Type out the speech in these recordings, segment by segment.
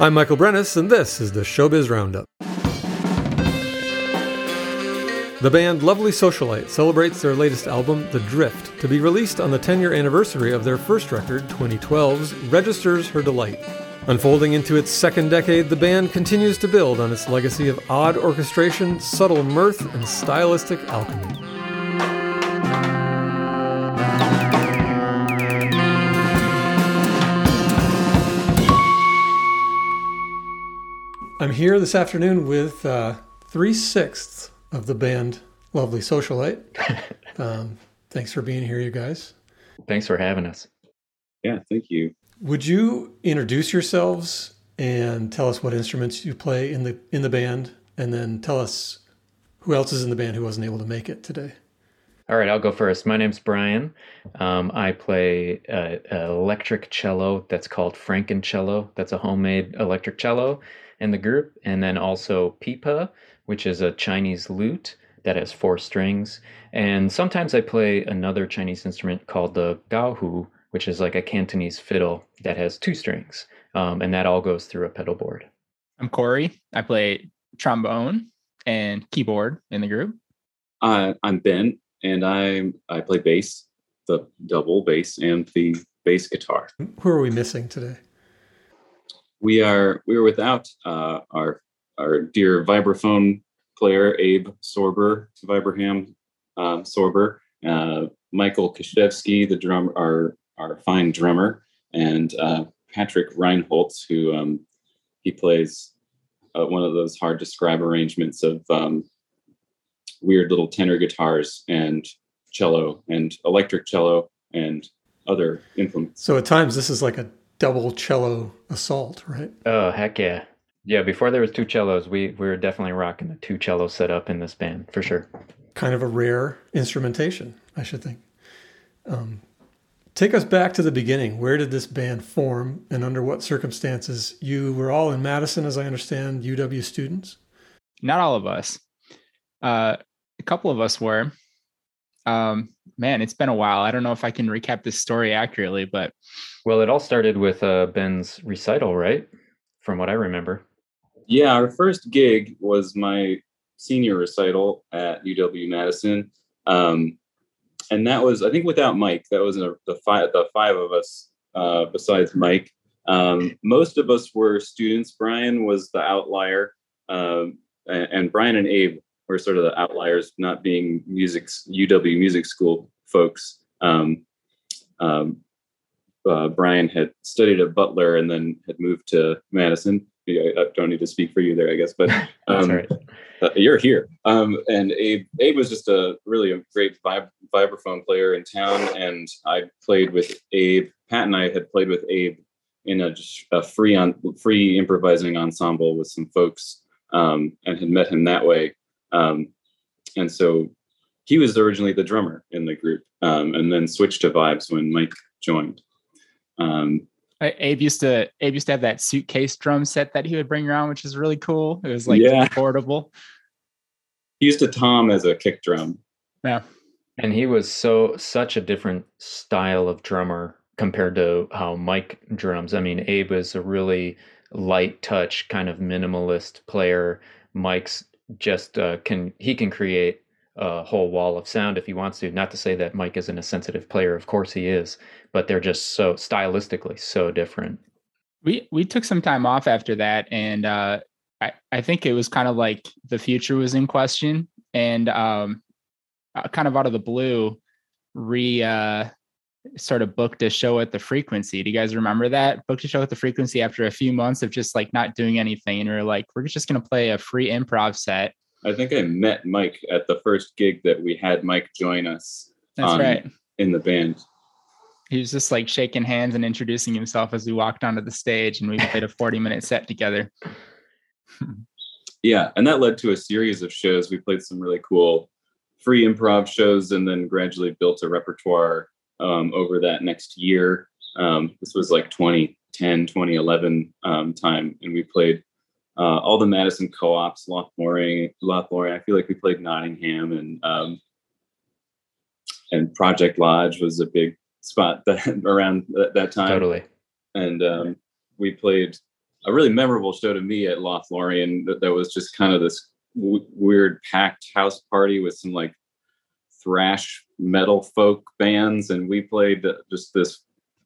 I'm Michael Brennis, and this is the Showbiz Roundup. The band Lovely Socialite celebrates their latest album, The Drift, to be released on the 10 year anniversary of their first record, 2012's Registers Her Delight. Unfolding into its second decade, the band continues to build on its legacy of odd orchestration, subtle mirth, and stylistic alchemy. I'm here this afternoon with uh, three sixths of the band Lovely Socialite. Um, thanks for being here, you guys. Thanks for having us. Yeah, thank you. Would you introduce yourselves and tell us what instruments you play in the in the band, and then tell us who else is in the band who wasn't able to make it today? All right, I'll go first. My name's Brian. Um, I play uh, electric cello that's called Frankencello. That's a homemade electric cello in the group, and then also pipa, which is a Chinese lute that has four strings. And sometimes I play another Chinese instrument called the gaohu, which is like a Cantonese fiddle that has two strings, um, and that all goes through a pedal board. I'm Corey. I play trombone and keyboard in the group. Uh, I'm Ben, and I I play bass, the double bass, and the bass guitar. Who are we missing today? We are we are without uh, our our dear vibraphone player Abe Sorber, Vibraham um, Sorber, uh, Michael Kashevsky, the drum, our our fine drummer, and uh, Patrick Reinholtz, who um, he plays uh, one of those hard to describe arrangements of um, weird little tenor guitars and cello and electric cello and other implements. So at times this is like a double cello assault, right? Oh heck yeah. Yeah, before there was two cellos, we, we were definitely rocking the two cello setup in this band for sure. Kind of a rare instrumentation, I should think. Um, take us back to the beginning. Where did this band form, and under what circumstances? You were all in Madison, as I understand, UW students. Not all of us. Uh, a couple of us were. Um, man, it's been a while. I don't know if I can recap this story accurately, but well, it all started with uh, Ben's recital, right? From what I remember. Yeah, our first gig was my senior recital at UW Madison, um, and that was I think without Mike. That was a, the five the five of us uh, besides Mike. Um, most of us were students. Brian was the outlier, um, and, and Brian and Abe were sort of the outliers, not being music UW music school folks. Um, um, uh, Brian had studied at Butler and then had moved to Madison. I don't need to speak for you there, I guess, but um, right. uh, you're here. Um, and Abe, Abe was just a really a great vib- vibraphone player in town, and I played with Abe. Pat and I had played with Abe in a, a free on free improvising ensemble with some folks, um, and had met him that way. Um, and so he was originally the drummer in the group, um, and then switched to vibes when Mike joined. Um, Abe used to Abe used to have that suitcase drum set that he would bring around, which is really cool. It was like yeah. portable. He used to tom as a kick drum. Yeah. And he was so such a different style of drummer compared to how Mike drums. I mean, Abe is a really light touch kind of minimalist player. Mike's just uh, can he can create a whole wall of sound if he wants to. Not to say that Mike isn't a sensitive player, of course he is, but they're just so stylistically so different. We we took some time off after that, and uh, I I think it was kind of like the future was in question, and um, uh, kind of out of the blue, re uh, sort of booked a show at the frequency. Do you guys remember that? Booked a show at the frequency after a few months of just like not doing anything, and we are like, we're just gonna play a free improv set I think I met Mike at the first gig that we had Mike join us. That's on, right. In the band. He was just like shaking hands and introducing himself as we walked onto the stage and we played a 40 minute set together. yeah. And that led to a series of shows. We played some really cool free improv shows and then gradually built a repertoire um, over that next year. Um, this was like 2010, 2011 um, time. And we played uh, all the Madison co-ops, Lothlorien. I feel like we played Nottingham and um, and Project Lodge was a big spot that around that, that time. Totally. And um, we played a really memorable show to me at Lothlorien that, that was just kind of this w- weird packed house party with some like thrash metal folk bands and we played just this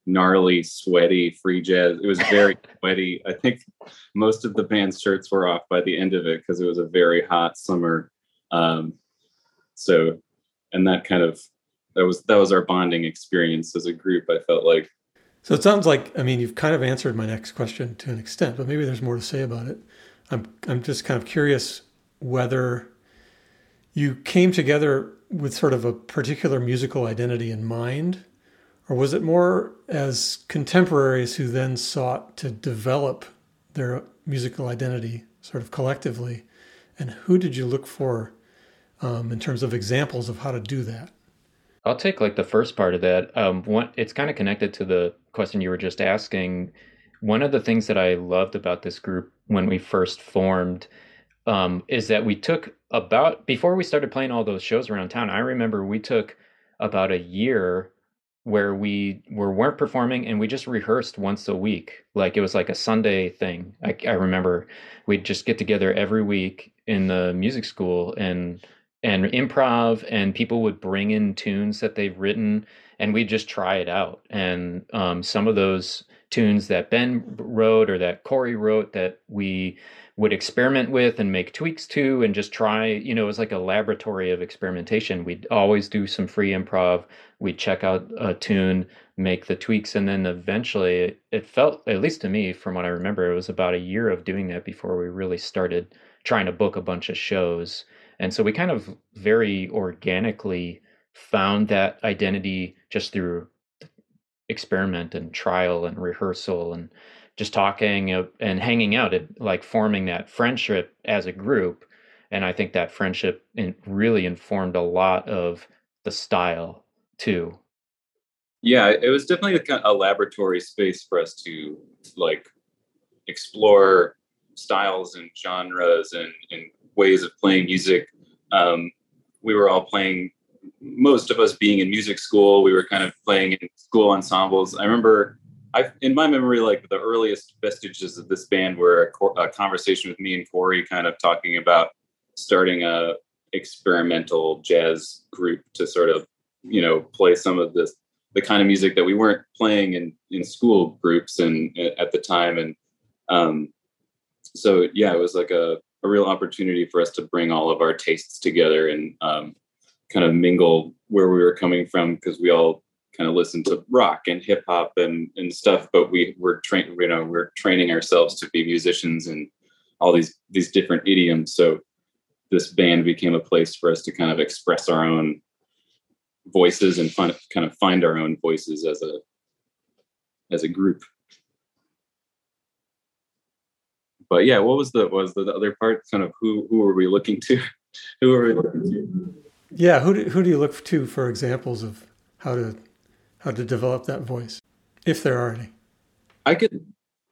gnarly sweaty free jazz. It was very sweaty. I think most of the band's shirts were off by the end of it because it was a very hot summer um, so and that kind of that was that was our bonding experience as a group i felt like. So it sounds like i mean you've kind of answered my next question to an extent but maybe there's more to say about it. I'm i'm just kind of curious whether you came together with sort of a particular musical identity in mind or was it more as contemporaries who then sought to develop their musical identity sort of collectively and who did you look for um, in terms of examples of how to do that I'll take like the first part of that. Um, one, it's kind of connected to the question you were just asking. One of the things that I loved about this group when we first formed um, is that we took about before we started playing all those shows around town. I remember we took about a year where we were weren't performing and we just rehearsed once a week. Like it was like a Sunday thing. I, I remember we'd just get together every week in the music school and and improv and people would bring in tunes that they've written and we'd just try it out and um, some of those tunes that ben wrote or that corey wrote that we would experiment with and make tweaks to and just try you know it was like a laboratory of experimentation. We'd always do some free improv. We'd check out a tune make the tweaks and then eventually it, felt at least to me from what i remember it was about a year of doing that before we really started trying to book a bunch of shows. And so we kind of very organically found that identity just through experiment and trial and rehearsal and just talking and hanging out and like forming that friendship as a group and i think that friendship really informed a lot of the style too yeah it was definitely a, laboratory space for us to like explore styles and genres and, and ways of playing music. Um, we were all playing, most of us being in music school, we were kind of playing in school ensembles. I remember, I in my memory, like the earliest vestiges of this band were a, a conversation with me and Corey, kind of talking about starting a experimental jazz group to sort of, you know, play some of this the kind of music that we weren't playing in in school groups and at the time. And um so yeah it was like a a real opportunity for us to bring all of our tastes together and um, kind of mingle where we were coming from because we all kind of listened to rock and hip hop and, and stuff, but we were you know, we're training ourselves to be musicians and all these these different idioms. So this band became a place for us to kind of express our own voices and find, kind of find our own voices as a as a group. but yeah, what was the was the, the other part? Kind of who who are we looking to? who are we looking to? Yeah, who do, who do you look to for examples of how to how to develop that voice, if there are any? I could,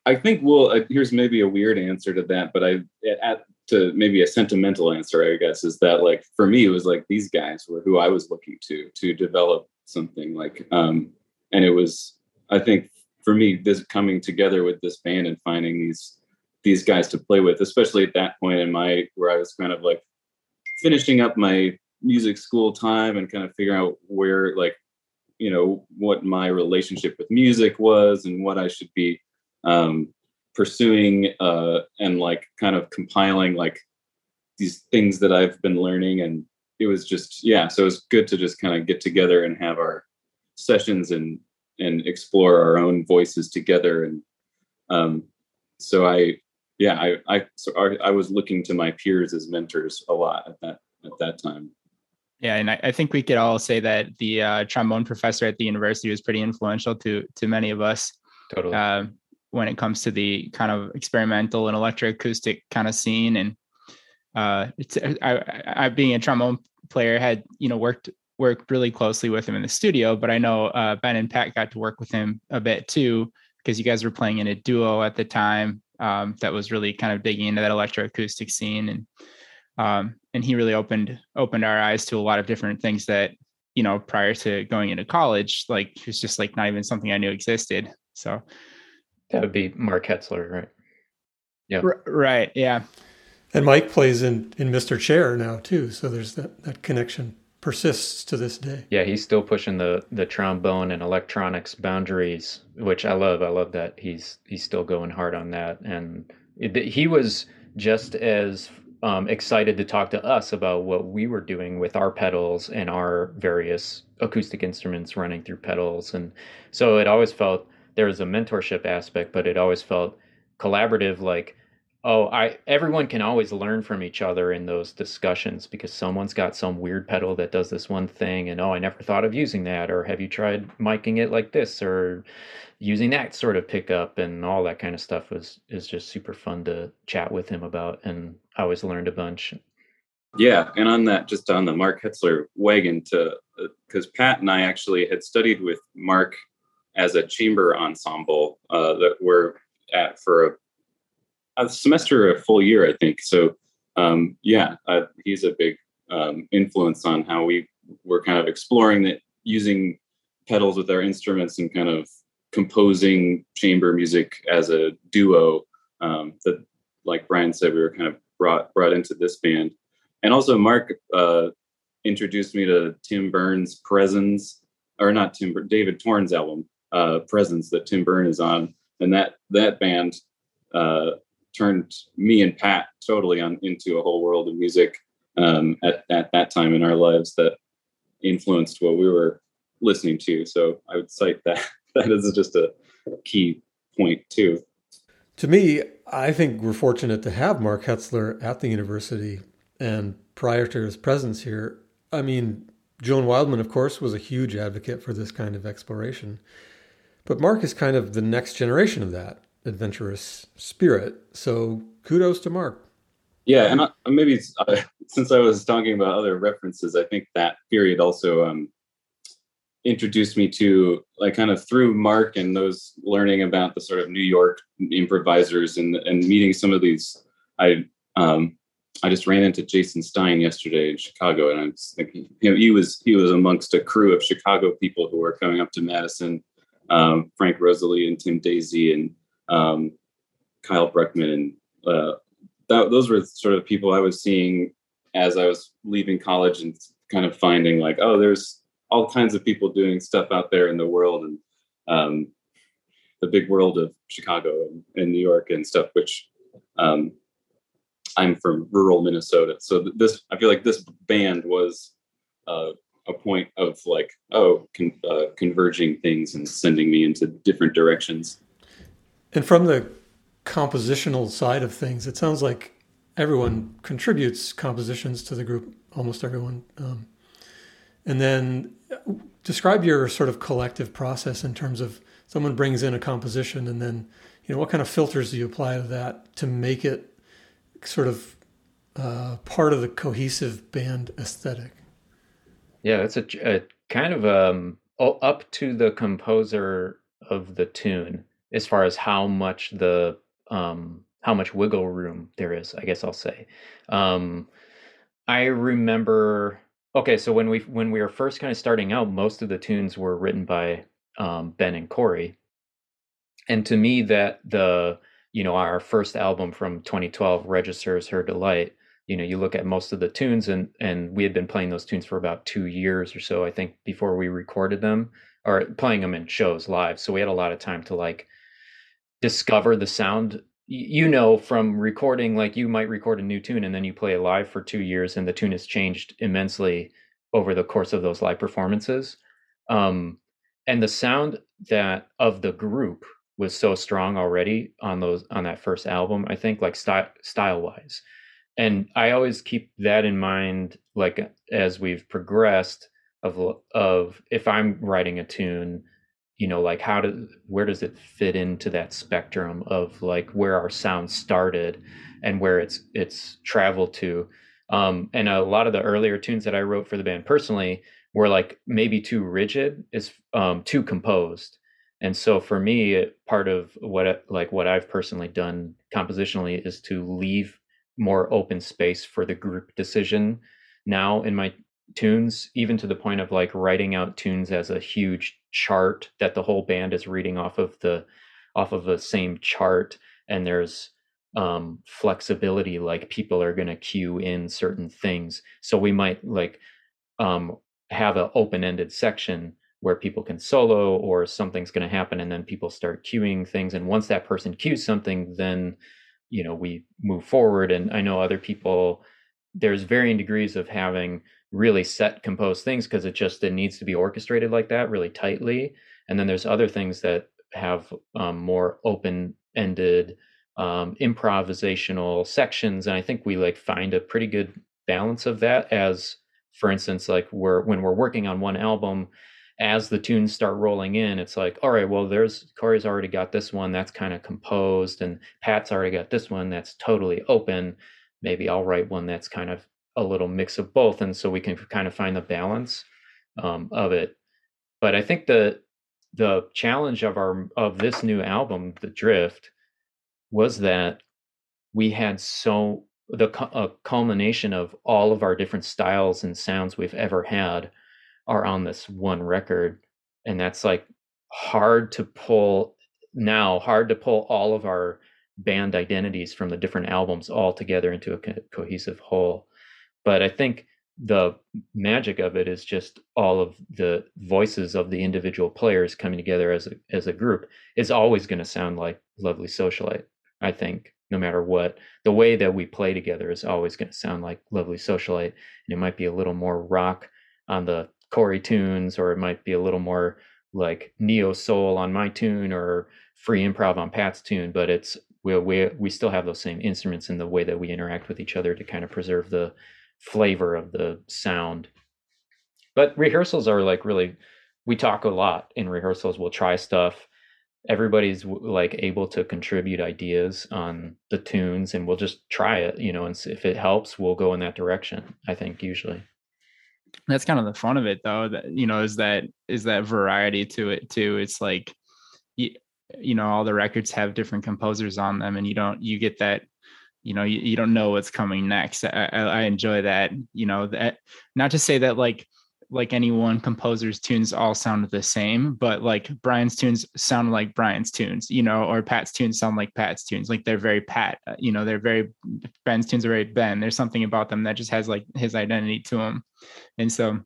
I think. Well, uh, here's maybe a weird answer to that, but I at to maybe a sentimental answer, I guess, is that like for me, it was like these guys were who I was looking to to develop something like, um, and it was I think for me this coming together with this band and finding these these guys to play with, especially at that point in my where I was kind of like finishing up my music school time and kind of figuring out where like you know what my relationship with music was and what I should be um, pursuing uh, and like kind of compiling like these things that I've been learning and it was just yeah so it was good to just kind of get together and have our sessions and and explore our own voices together and um, so I yeah, I I, so I I was looking to my peers as mentors a lot at that at that time. Yeah, and I, I think we could all say that the uh, trombone professor at the university was pretty influential to to many of us. Totally. Uh, when it comes to the kind of experimental and electroacoustic kind of scene, and uh, it's I, I being a trombone player had you know worked worked really closely with him in the studio, but I know uh, Ben and Pat got to work with him a bit too because you guys were playing in a duo at the time um, that was really kind of digging into that electroacoustic scene and um, and he really opened opened our eyes to a lot of different things that you know prior to going into college like it was just like not even something i knew existed so that would be mark hetzler right Yeah. R- right. Yeah. And Mike plays in in Mr. Chair now too, so there's that that connection persists to this day. Yeah, he's still pushing the the trombone and electronics boundaries, which I love. I love that he's he's still going hard on that, and it, he was just as um, excited to talk to us about what we were doing with our pedals and our various acoustic instruments running through pedals, and so it always felt there was a mentorship aspect, but it always felt collaborative, like oh i everyone can always learn from each other in those discussions because someone's got some weird pedal that does this one thing and oh i never thought of using that or have you tried miking it like this? or using that sort of pickup and all that kind of stuff was is just super fun to chat with him about and i always learned a bunch. Yeah and on that just on the mark hetzler wagon to because uh, pat and i actually had studied with mark as a chamber ensemble uh, that we're at for a a semester, a full year, I think. So, um, yeah, he's a big um, influence on how we were kind of exploring that using pedals with our instruments and kind of composing chamber music as a duo. Um, that, like Brian said, we were kind of brought brought into this band, and also Mark uh, introduced me to Tim Berne's Prezens, or not Tim, David Torn's album, uh, Prezens that Tim burns is on, and that that band uh, turned me and Pat totally on into a whole world of music um, at, at that time in our lives that influenced what we were listening to. So I would cite that that is just a key point too. To me, I think we're fortunate to have Mark Hetzler at the university and prior to his presence here. I mean, Joan Wildman, of course, was a huge advocate for this kind of exploration. But Mark is kind of the next generation of that adventurous spirit. So kudos to Mark. Yeah, and I, maybe uh, since I was talking about other references, I think that period also um, introduced me to like kind of through Mark and those learning about the sort of New York improvisers and and meeting some of these. I um, I just ran into Jason Stein yesterday in Chicago, and I was thinking, you know, he was he was amongst a crew of Chicago people who were coming up to Madison, um, Frank Rosaly and Tim Daisy, and um, Kyle Bruckmann, and uh, that, those were sort of people I was seeing as I was leaving college and kind of finding like, oh, there's all kinds of people doing stuff out there in the world and um, the big world of Chicago and, and New York and stuff, which um, I'm from rural Minnesota. So this, I feel like this band was uh, a point of like, oh, con- uh, converging things and sending me into different directions. And from the compositional side of things, it sounds like everyone contributes compositions to the group, almost everyone. Um, and then describe your sort of collective process in terms of someone brings in a composition and then, you know, what kind of filters do you apply to that to make it sort of uh, part of the cohesive band aesthetic? Yeah, it's a, a kind of um, up to the composer of the tune as far as how much the um, how much wiggle room there is. I guess I'll say. Um, I remember. Okay, so when we when we were first kind of starting out, most of the tunes were written by um, Ben and Corey, and to me, that the you know our first album from 2012 registers her delight you know you look at most of the tunes and and we had been playing those tunes for about two years or so i think before we recorded them or playing them in shows live so we had a lot of time to like discover the sound. You know from recording like you might record a new tune and then you play it live for two years and the tune has changed immensely over the course of those live performances. Um, and the sound that of the group was so strong already on those on that first album i think like style style wise and i always keep that in mind like as we've progressed of of if i'm writing a tune you know like how does where does it fit into that spectrum of like where our sound started and where it's it's traveled to? Um, and a lot of the earlier tunes that i wrote for the band personally were like maybe too rigid is um, too composed. And so for me part of what like what i've personally done compositionally is to leave more open space for the group decision now in my tunes, even to the point of like writing out tunes as a huge chart that the whole band is reading off of the off of the same chart. And there's um, flexibility like people are going to cue in certain things. So we might like um, have an open-ended section where people can solo or something's going to happen and then people start cueing things. And once that person cues something then you know we move forward. And i know other people there's varying degrees of having really set composed things because it just it needs to be orchestrated like that really tightly. And then there's other things that have um, more open ended um, improvisational sections and i think we like find a pretty good balance of that as for instance like we're when we're working on one album as the tunes start rolling in it's like all right well there's corey's already got this one that's kind of composed and pat's already got this one that's totally open. Maybe i'll write one that's kind of a little mix of both and so we can kind of find the balance um, of it. But i think the the challenge of our of this new album the drift was that we had so the a culmination of all of our different styles and sounds we've ever had are on this one record and that's like hard to pull now hard to pull all of our band identities from the different albums all together into a co- cohesive whole but i think the magic of it is just all of the voices of the individual players coming together as a as a group is always going to sound like lovely socialite I think no matter what, the way that we play together is always going to sound like Lovely Socialite. And it might be a little more rock on the Corey tunes, or it might be a little more like neo soul on my tune or free improv on Pat's tune, but it's we, we we still have those same instruments in the way that we interact with each other to kind of preserve the flavor of the sound. But rehearsals are like really we talk a lot in rehearsals. We'll try stuff everybody's like able to contribute ideas on the tunes and we'll just try it you know and if it helps we'll go in that direction i think usually that's kind of the fun of it though that you know is that is that variety to it too it's like you, you know all the records have different composers on them and you don't you get that you know you, you don't know what's coming next I, I enjoy that you know that not to say that like like any one composer's tunes all sound the same, but like Brian's tunes sound like Brian's tunes, you know, or Pat's tunes sound like Pat's tunes. Like they're very Pat, uh, you know, they're very Ben's tunes are very Ben. There's something about them that just has like his identity to them. And so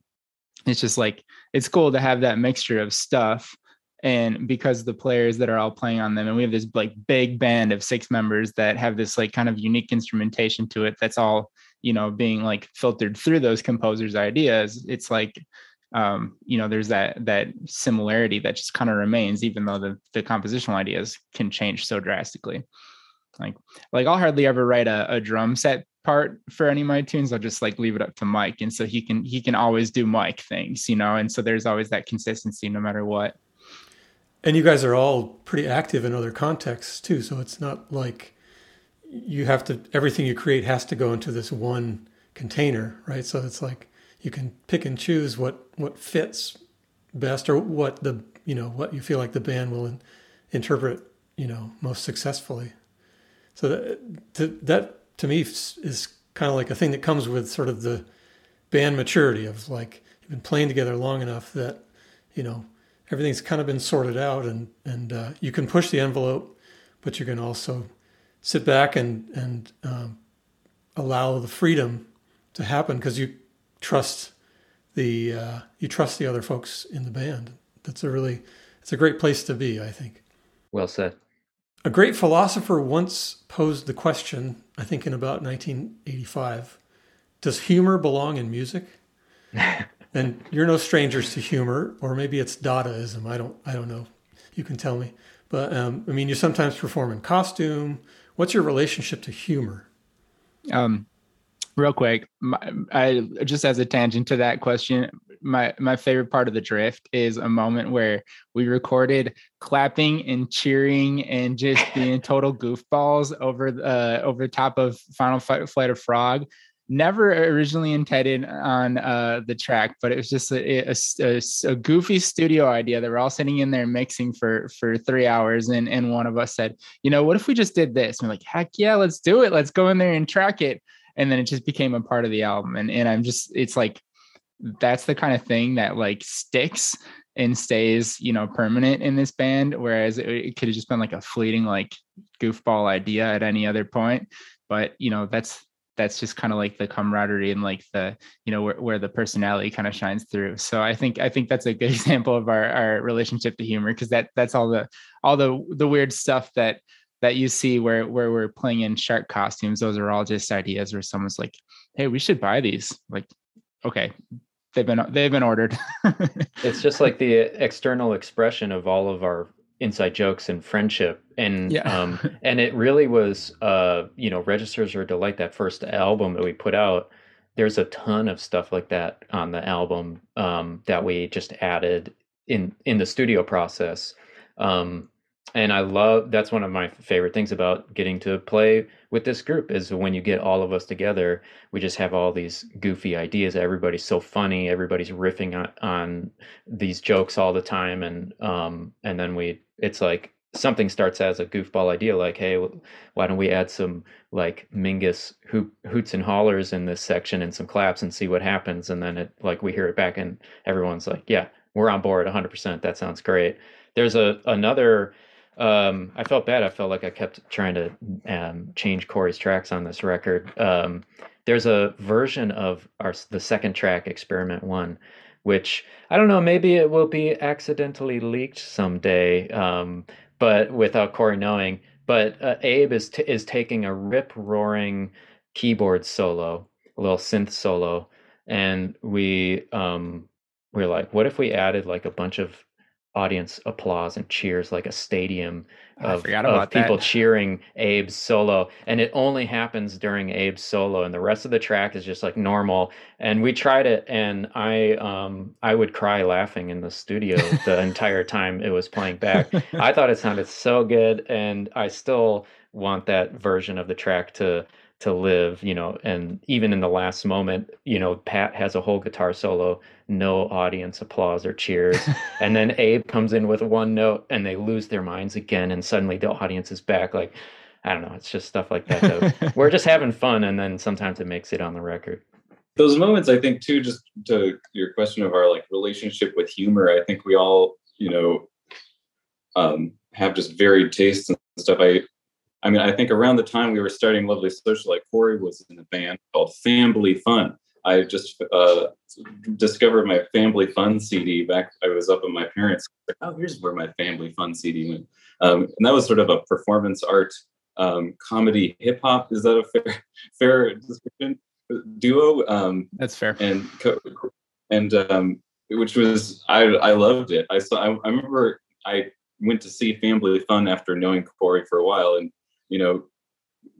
it's just like it's cool to have that mixture of stuff. And because the players that are all playing on them, and we have this like big band of six members that have this like kind of unique instrumentation to it that's all you know being like filtered through those composers ideas it's like um, you know there's that that similarity that just kind of remains even though the the compositional ideas can change so drastically. Like like i'll hardly ever write a, a drum set part for any of my tunes i'll just like leave it up to mike and so he can he can always do mike things you know and so there's always that consistency no matter what and you guys are all pretty active in other contexts too so it's not like you have to everything you create has to go into this one container, right? So it's like you can pick and choose what what fits best or what the you know what you feel like the band will in, interpret you know most successfully. So that to, that to me is kind of like a thing that comes with sort of the band maturity of like you've been playing together long enough that you know everything's kind of been sorted out and and uh, you can push the envelope, but you can also sit back and and um, allow the freedom to happen because you trust the uh, you trust the other folks in the band. That's a really it's a great place to be, I think. Well said. A great philosopher once posed the question, I think in about 1985, does humor belong in music? and you're no strangers to humor, or maybe it's Dadaism. I don't I don't know. You can tell me. But um, I mean, you sometimes perform in costume What's your relationship to humor? Um, real quick, my, I just as a tangent to that question, my my favorite part of the drift is a moment where we recorded clapping and cheering and just being total goofballs over uh over the top of Final Flight of Frog never originally intended on uh, the track, but it was just a, a, a, a, goofy studio idea that we're all sitting in there mixing for for three hours, and and one of us said, you know, what if we just did this? And we're like, heck yeah, let's do it. Let's go in there and track it. And then it just became a part of the album, and and I'm just, it's like that's the kind of thing that like sticks and stays, you know, permanent in this band. Whereas it, it could have just been like a fleeting, like goofball idea at any other point. But you know, that's that's just kind of like the camaraderie and like the you know where, where the personality kind of shines through. So i think i think that's a good example of our, our relationship to humor because that that's all the all the the weird stuff that that you see where where we're playing in shark costumes. Those are all just ideas where someone's like hey we should buy these. Like okay they've been they've been ordered. It's just like the external expression of all of our inside jokes and friendship and yeah. um and it really was uh you know registers her delight that first album that we put out there's a ton of stuff like that on the album um that we just added in in the studio process um and I love that's one of my favorite things about getting to play with this group is when you get all of us together, we just have all these goofy ideas. Everybody's so funny, everybody's riffing on, on these jokes all the time, and um, and then we it's like something starts as a goofball idea, like hey, why don't we add some like Mingus hoot, hoots and hollers in this section and some claps and see what happens, and then it like we hear it back and everyone's like, yeah, we're on board 100%. That sounds great. There's a another um, I felt bad. I felt like I kept trying to um, change Corey's tracks on this record. Um, there's a version of our the second track, Experiment One, which I don't know. Maybe it will be accidentally leaked someday, um, but without Corey knowing. But uh, Abe is t- is taking a rip roaring keyboard solo, a little synth solo, and we um, we're like, what if we added like a bunch of audience applause and cheers like a stadium of, of people cheering Abe's solo. And it only happens during Abe's solo and the rest of the track is just like normal. And we tried it and I um I would cry laughing in the studio the entire time it was playing back. I thought it sounded so good and I still want that version of the track to to live, you know, and even in the last moment, you know, Pat has a whole guitar solo, no audience applause or cheers. and then Abe comes in with one note and they lose their minds again and suddenly the audience is back like I don't know, it's just stuff like that. We're just having fun and then sometimes it makes it on the record. Those moments I think too just to your question of our like relationship with humor, I think we all, you know, um have just varied tastes and stuff. I I mean, I think around the time we were starting Lovely Socialite, Corey was in a band called Family Fun. I just uh, discovered my Family Fun CD back. I was up at my parents. Oh, here's where my Family Fun CD went, um, and that was sort of a performance art um, comedy hip hop. Is that a fair fair description? Duo. Um, That's fair. And and um, which was I I loved it. I saw. I, I remember I went to see Family Fun after knowing Corey for a while, and you know,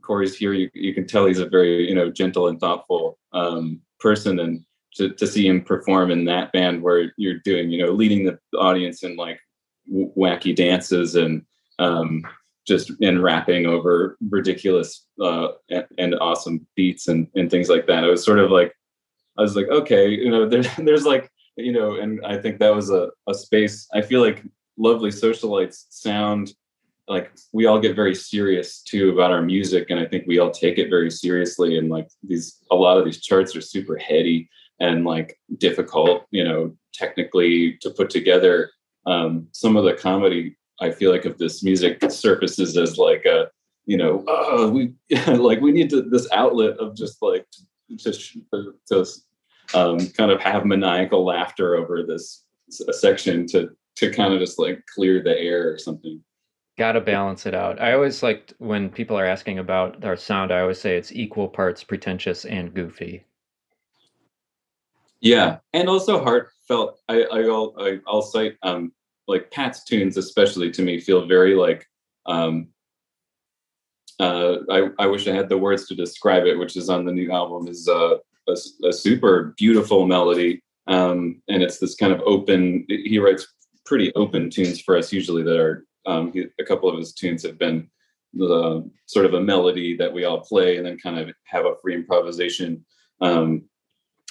Corey's here. You, you can tell he's a very, you know, gentle and thoughtful um, person. And to, to see him perform in that band where you're doing, you know, leading the audience in like w- wacky dances and um, just and rapping over ridiculous uh, and, and, awesome beats and, and things like that. It was sort of like, I was like, okay, you know, there's, there's like, you know, and I think that was a, a space. I feel like lovely socialites sound like we all get very serious too about our music and i think we all take it very seriously and like these a lot of these charts are super heady and like difficult you know technically to put together. Um, some of the comedy i feel like of this music surfaces as like a you know oh, we like we need to this outlet of just like just to um, kind of have maniacal laughter over this section to to kind of just like clear the air or something Got to balance it out. I always like when people are asking about our sound, I always say it's equal parts pretentious and goofy. Yeah, and also heartfelt. I, I will I, will cite um, like Pat's tunes, especially to me, feel very like um, uh, I, I wish I had the words to describe it, which is on the new album, is uh, a, a super beautiful melody. Um, and it's this kind of open, he writes pretty open tunes for us usually that are um, he, a couple of his tunes have been the sort of a melody that we all play and then kind of have a free improvisation. Um,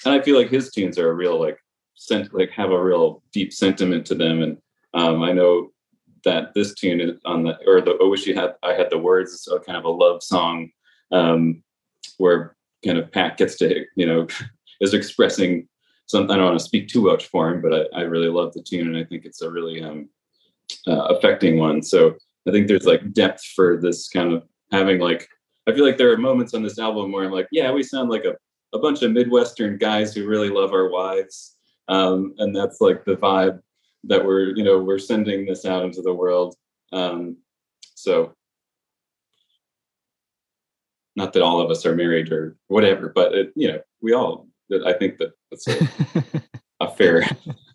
and I feel like his tunes are a real like sent like have a real deep sentiment to them. And um, I know that this tune is on the or the I wish you had I had the words so kind of a love song um, where kind of Pat gets to you know is expressing something I don't want to speak too much for him, but I, I really love the tune and I think it's a really um, uh, affecting one. So I think there's like depth for this kind of having like I feel like there are moments on this album where I'm like, yeah, we sound like a, a bunch of Midwestern guys who really love our wives. Um, and that's like the vibe that we're, you know, we're sending this out into the world. Um, so not that all of us are married or whatever, but it, you know, we all, I think that that's a, a fair.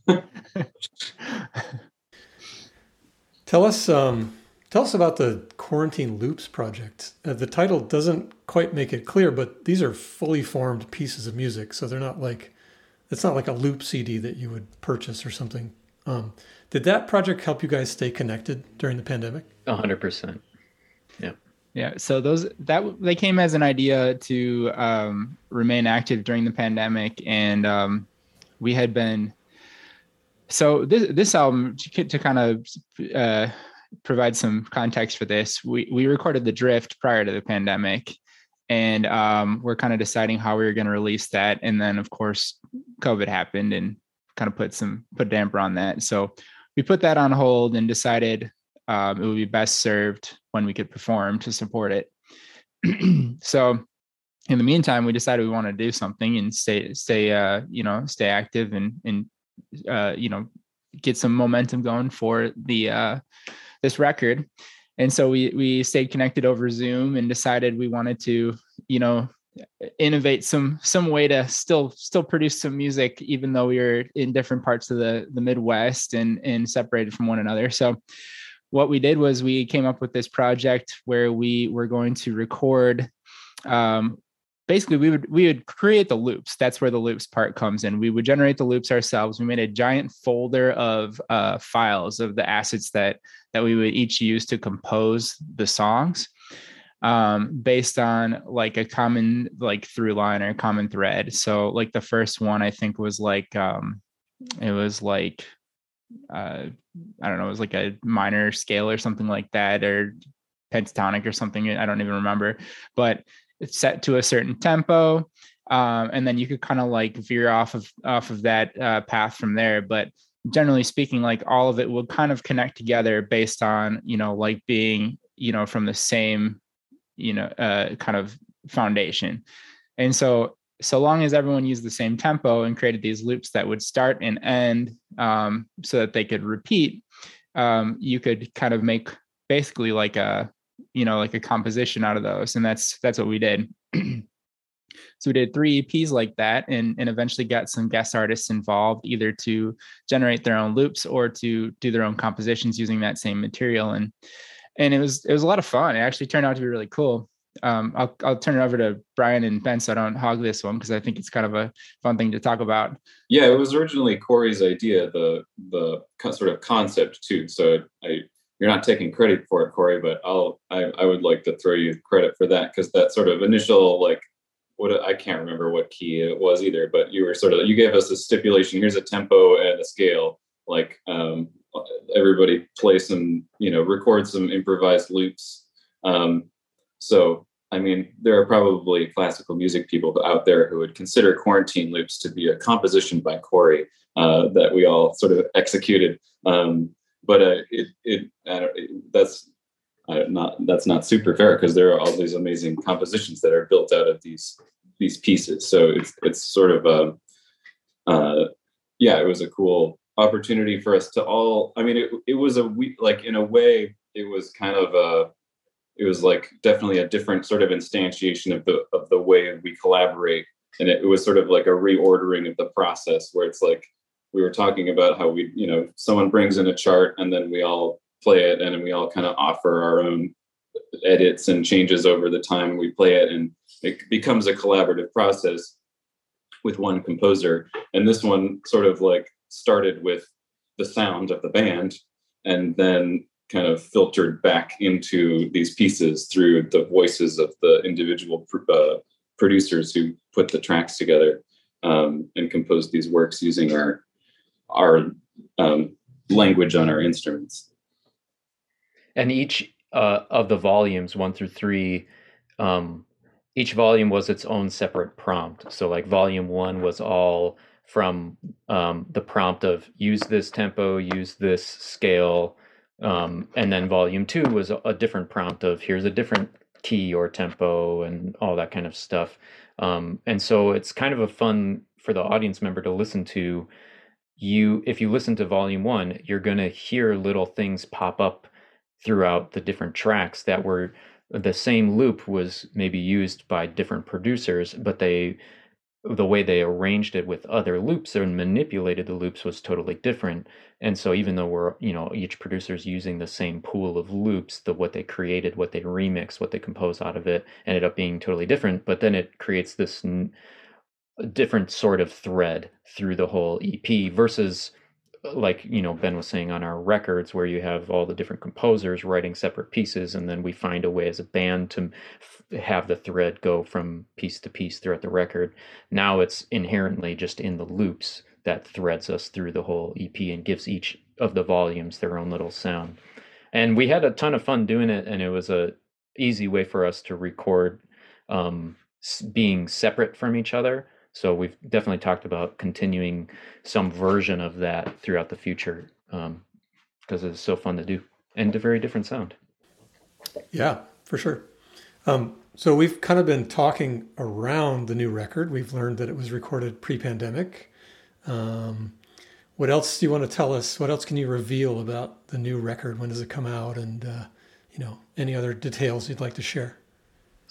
Tell us, um, Tell us about the Quarantine Loops project. Uh, the title doesn't quite make it clear, but these are fully formed pieces of music, so they're not like it's not like a loop CD that you would purchase or something. Um, did that project help you guys stay connected during the pandemic? A hundred percent. Yeah. Yeah. So those that they came as an idea to um, remain active during the pandemic, and um, we had been. So this this album to, to kind of uh, provide some context for this, we we recorded the drift prior to the pandemic, and um, we're kind of deciding how we were going to release that. And then, of course, COVID happened and kind of put some put damper on that. So we put that on hold and decided um, it would be best served when we could perform to support it. so in the meantime, we decided we want to do something and stay stay uh, you know stay active and and uh, you know get some momentum going for the uh, this record. And so we we stayed connected over Zoom and decided we wanted to, you know, innovate some some way to still still produce some music even though we were in different parts of the the Midwest and and separated from one another. So what we did was we came up with this project where we were going to record um, basically we would we would create the loops. That's where the loops part comes in. We would generate the loops ourselves. We made a giant folder of uh, files of the assets that that we would each use to compose the songs um, based on like a common like through line or common thread. So like the first one i think was like um it was like uh i don't know it was like a minor scale or something like that or pentatonic or something. I don't even remember. But it's set to a certain tempo um, and then you could kind of like veer off of off of that uh, path from there. But generally speaking like all of it will kind of connect together based on you know like being you know from the same you know uh, kind of foundation. And so so long as everyone used the same tempo and created these loops that would start and end um, so that they could repeat um, you could kind of make basically like a you know like a composition out of those and that's that's what we did so we did three eps like that and and eventually got some guest artists involved either to generate their own loops or to do their own compositions using that same material and and it was it was a lot of fun it actually turned out to be really cool um, I'll, I'll turn it over to Brian and Ben so I don't hog this one because I think it's kind of a fun thing to talk about. Yeah, it was originally Corey's idea, the the sort of concept too. So I you're not taking credit for it, Corey, but I'll I, I would like to throw you credit for that because that sort of initial like what I can't remember what key it was either, but you were sort of you gave us a stipulation. Here's a tempo and a scale. Like um, everybody play some, you know, record some improvised loops. Um, so I mean, there are probably classical music people out there who would consider quarantine loops to be a composition by Corey uh, that we all sort of executed. Um, but uh, it it, it that's uh, not that's not super fair because there are all these amazing compositions that are built out of these these pieces. So it's it's sort of a uh, yeah, it was a cool opportunity for us to all. I mean, it it was a we like in a way it was kind of a it was like definitely a different sort of instantiation of the of the way we collaborate and it, it was sort of like a reordering of the process where it's like we were talking about how we, you know, someone brings in a chart and then we all play it and we all kind of offer our own edits and changes over the time we play it. And it becomes a collaborative process with one composer. And this one sort of like started with the sound of the band and then kind of filtered back into these pieces through the voices of the individual uh, producers who put the tracks together um, and composed these works using our our um, language on our instruments. And each uh, of the volumes, one through three, um, each volume was its own separate prompt. So, like, volume one was all from um, the prompt of use this tempo, use this scale, um, and then volume two was a, different prompt of here's a different key or tempo and all that kind of stuff. Um, and so it's kind of a fun for the audience member to listen to. You, if you listen to volume one, you're going to hear little things pop up throughout the different tracks that were the same loop was maybe used by different producers, but they the way they arranged it with other loops and manipulated the loops was totally different. And so even though we're, you know, each producer's using the same pool of loops, the what they created, what they remix, what they compose out of it ended up being totally different, but then it creates this n- different sort of thread through the whole EP versus like you know ben was saying on our records where you have all the different composers writing separate pieces and then we find a way as a band to f- have the thread go from piece to piece throughout the record. Now it's inherently just in the loops that threads us through the whole ep and gives each of the volumes their own little sound. And we had a ton of fun doing it and it was a easy way for us to record um, being separate from each other so we've definitely talked about continuing some version of that throughout the future because um, it's so fun to do and a very different sound. Yeah, for sure. Um, so we've kind of been talking around the new record. We've learned that it was recorded pre-pandemic. Um, what else do you want to tell us? What else can you reveal about the new record? When does it come out? And uh, you know, any other details you'd like to share?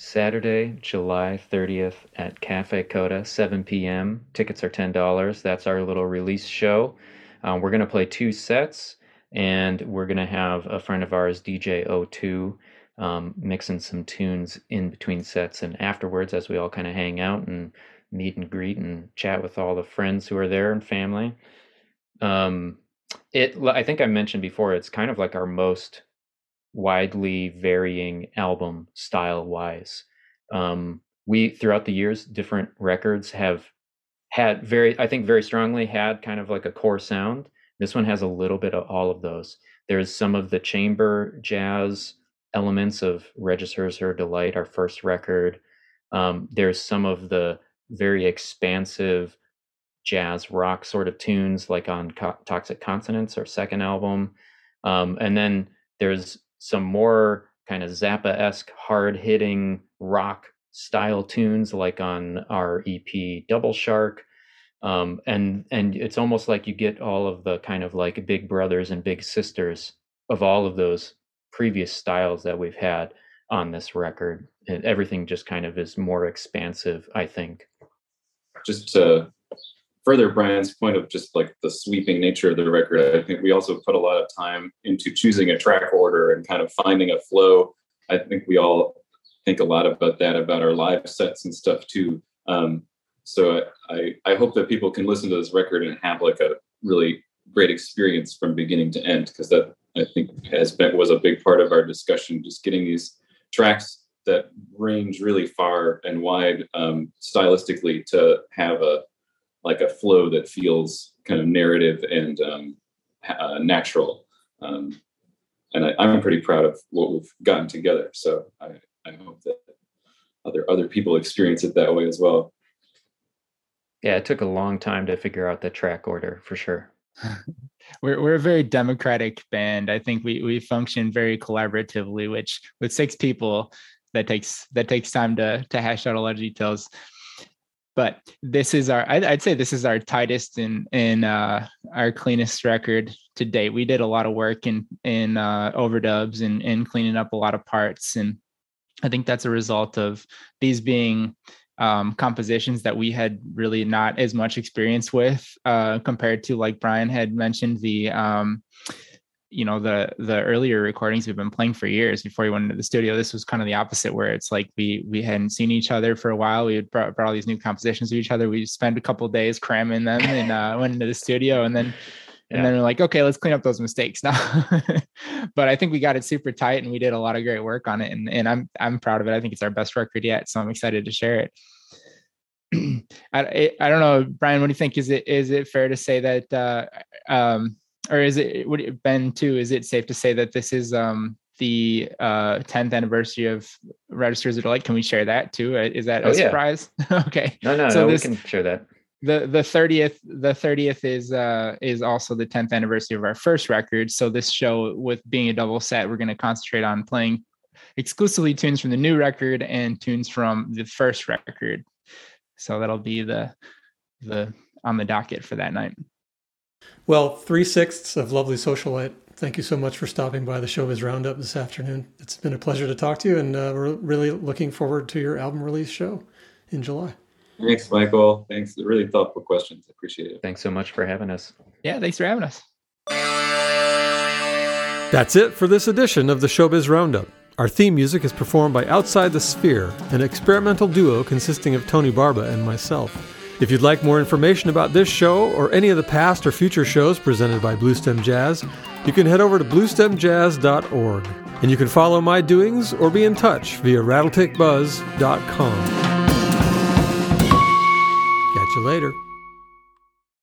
Saturday, July 30th at Cafe Coda, 7 p.m. Tickets are $10. That's our little release show. Uh, we're going to play two sets, and we're going to have a friend of ours, DJ O2, um, mixing some tunes in between sets and afterwards as we all kind of hang out and meet and greet and chat with all the friends who are there and family. Um, it, I think I mentioned before, it's kind of like our most widely varying album style wise. Um, we throughout the years, different records have had very, I think, very strongly had kind of like a core sound. This one has a little bit of all of those. There's some of the chamber jazz elements of Registers Her Delight, our first record. Um, there's some of the very expansive jazz rock sort of tunes, like on Co- Toxic Consonants, our second album. Um, and then there's some more kind of Zappa esque, hard hitting rock style tunes, like on our EP Double Shark. Um, and and it's almost like you get all of the kind of like big brothers and big sisters of all of those previous styles that we've had on this record. And everything just kind of is more expansive, I think. Just to further Brian's point of just like the sweeping nature of the record, I think we also put a lot of time into choosing a track order and kind of finding a flow. I think we all think a lot about that about our live sets and stuff too. Um, so I, I hope that people can listen to this record and have like a really great experience from beginning to end because that I think has been was a big part of our discussion. Just getting these tracks that range really far and wide um, stylistically to have a like a flow that feels kind of narrative and um, uh, natural. Um, and I, am pretty proud of what we've gotten together. So I, I hope that other other people experience it that way as well. Yeah, it took a long time to figure out the track order for sure. we're we're a very democratic band. I think we we function very collaboratively, which with six people that takes that takes time to to hash out a lot of details but this is our I'd, I'd, say this is our tightest and in, uh, our cleanest record to date. We did a lot of work in in uh, overdubs and in cleaning up a lot of parts. And i think that's a result of these being um, compositions that we had really not as much experience with uh, compared to like brian had mentioned the um, you know the the earlier recordings we've been playing for years before we went into the studio this was kind of the opposite where it's like we we hadn't seen each other for a while. We had brought, brought all these new compositions to each other. We spent a couple days cramming them and uh, went into the studio and then yeah. and then we're like okay let's clean up those mistakes now. But i think we got it super tight and we did a lot of great work on it and, and i'm i'm proud of it. I think it's our best record yet so i'm excited to share it. I, I don't know brian what do you think? Is it is it fair to say that uh, um, or is it would it been too? Is it safe to say that this is um the uh 10th anniversary of Registers Her Delight? Can we share that too? Uh, is that oh, a yeah. surprise? okay. No, no, so no, this, we can share that. the the 30th the 30th is uh is also the 10th anniversary of our first record so this show with being a double set we're going to concentrate on playing exclusively tunes from the new record and tunes from the first record so that'll be the the on the docket for that night well three sixths of lovely socialite thank you so much for stopping by the showbiz roundup this afternoon it's been a pleasure to talk to you and uh, we're really looking forward to your album release show in july Thanks, Michael. Thanks. Really thoughtful questions. I appreciate it. Thanks so much for having us. Yeah, thanks for having us. That's it for this edition of the Showbiz Roundup. Our theme music is performed by Outside the Sphere, an experimental duo consisting of Tony Barba and myself. If you'd like more information about this show or any of the past or future shows presented by Bluestem Jazz, you can head over to bluestemjazz.org. And you can follow my doings or be in touch via rattletakebuzz.com. Catch you later.